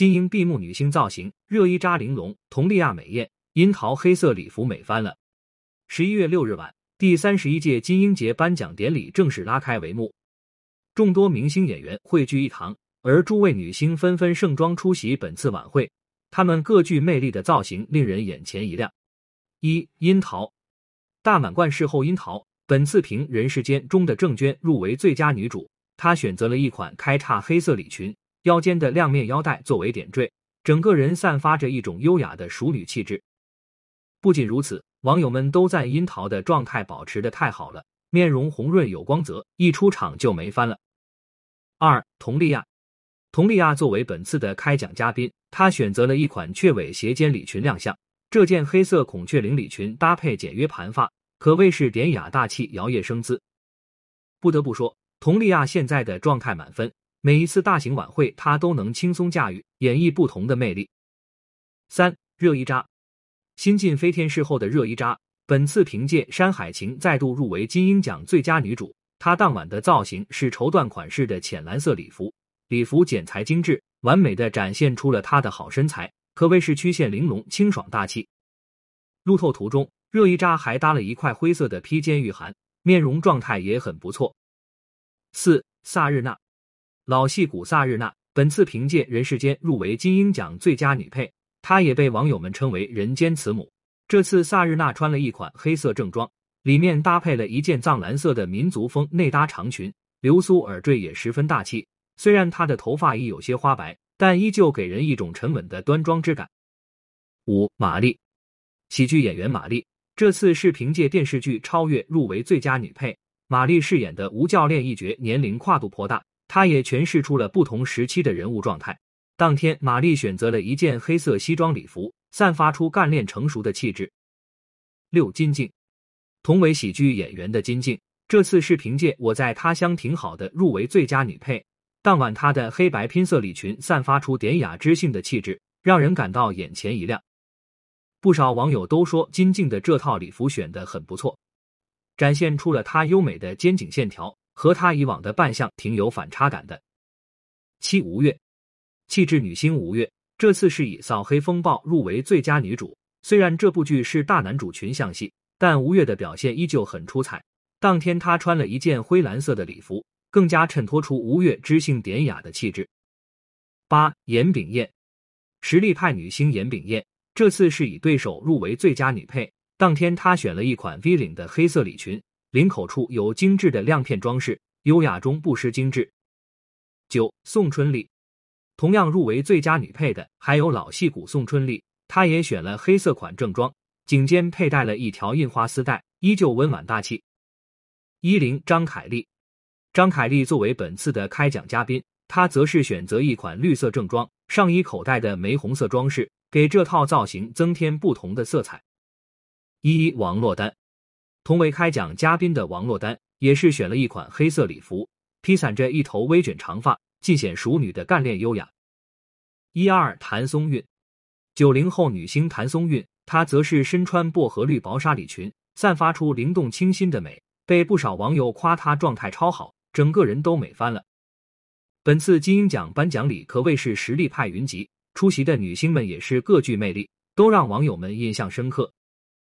金鹰闭目女星造型，热依扎玲珑，佟丽娅美艳，樱桃黑色礼服美翻了。十一月六日晚，第三十一届金鹰节颁奖典礼正式拉开帷幕，众多明星演员汇聚一堂，而诸位女星纷纷盛装出席本次晚会，她们各具魅力的造型令人眼前一亮。一樱桃，大满贯视后樱桃，本次凭《人世间》中的郑娟入围最佳女主，她选择了一款开叉黑色礼裙。腰间的亮面腰带作为点缀，整个人散发着一种优雅的淑女气质。不仅如此，网友们都赞樱桃的状态保持的太好了，面容红润有光泽，一出场就没翻了。二，佟丽娅，佟丽娅作为本次的开奖嘉宾，她选择了一款雀尾斜肩礼裙亮相。这件黑色孔雀翎礼裙搭配简约盘发，可谓是典雅大气，摇曳生姿。不得不说，佟丽娅现在的状态满分。每一次大型晚会，她都能轻松驾驭，演绎不同的魅力。三热依扎，新晋飞天视后的热依扎，本次凭借《山海情》再度入围金鹰奖最佳女主。她当晚的造型是绸缎款式的浅蓝色礼服，礼服剪裁精致，完美的展现出了她的好身材，可谓是曲线玲珑、清爽大气。路透图中，热依扎还搭了一块灰色的披肩御寒，面容状态也很不错。四萨日娜。老戏骨萨日娜本次凭借《人世间》入围金鹰奖最佳女配，她也被网友们称为“人间慈母”。这次萨日娜穿了一款黑色正装，里面搭配了一件藏蓝色的民族风内搭长裙，流苏耳坠也十分大气。虽然她的头发已有些花白，但依旧给人一种沉稳的端庄之感。五玛丽，喜剧演员玛丽这次是凭借电视剧《超越》入围最佳女配。玛丽饰演的吴教练一角年龄跨度颇大。她也诠释出了不同时期的人物状态。当天，玛丽选择了一件黑色西装礼服，散发出干练成熟的气质。六金靖，同为喜剧演员的金靖，这次是凭借《我在他乡挺好的》入围最佳女配。当晚，她的黑白拼色礼裙散发出典雅知性的气质，让人感到眼前一亮。不少网友都说金靖的这套礼服选的很不错，展现出了她优美的肩颈线条。和她以往的扮相挺有反差感的。七吴越，气质女星吴越这次是以《扫黑风暴》入围最佳女主。虽然这部剧是大男主群像戏，但吴越的表现依旧很出彩。当天她穿了一件灰蓝色的礼服，更加衬托出吴越知性典雅的气质。八严炳燕，实力派女星严炳燕这次是以对手入围最佳女配。当天她选了一款 V 领的黑色礼裙。领口处有精致的亮片装饰，优雅中不失精致。九宋春丽，同样入围最佳女配的还有老戏骨宋春丽，她也选了黑色款正装，颈间佩戴了一条印花丝带，依旧温婉大气。一零张凯丽，张凯丽作为本次的开奖嘉宾，她则是选择一款绿色正装，上衣口袋的玫红色装饰，给这套造型增添不同的色彩。一王珞丹。同为开奖嘉宾的王珞丹也是选了一款黑色礼服，披散着一头微卷长发，尽显熟女的干练优雅。一二谭松韵，九零后女星谭松韵，她则是身穿薄荷绿薄纱礼裙，散发出灵动清新的美，被不少网友夸她状态超好，整个人都美翻了。本次金鹰奖颁奖礼可谓是实力派云集，出席的女星们也是各具魅力，都让网友们印象深刻。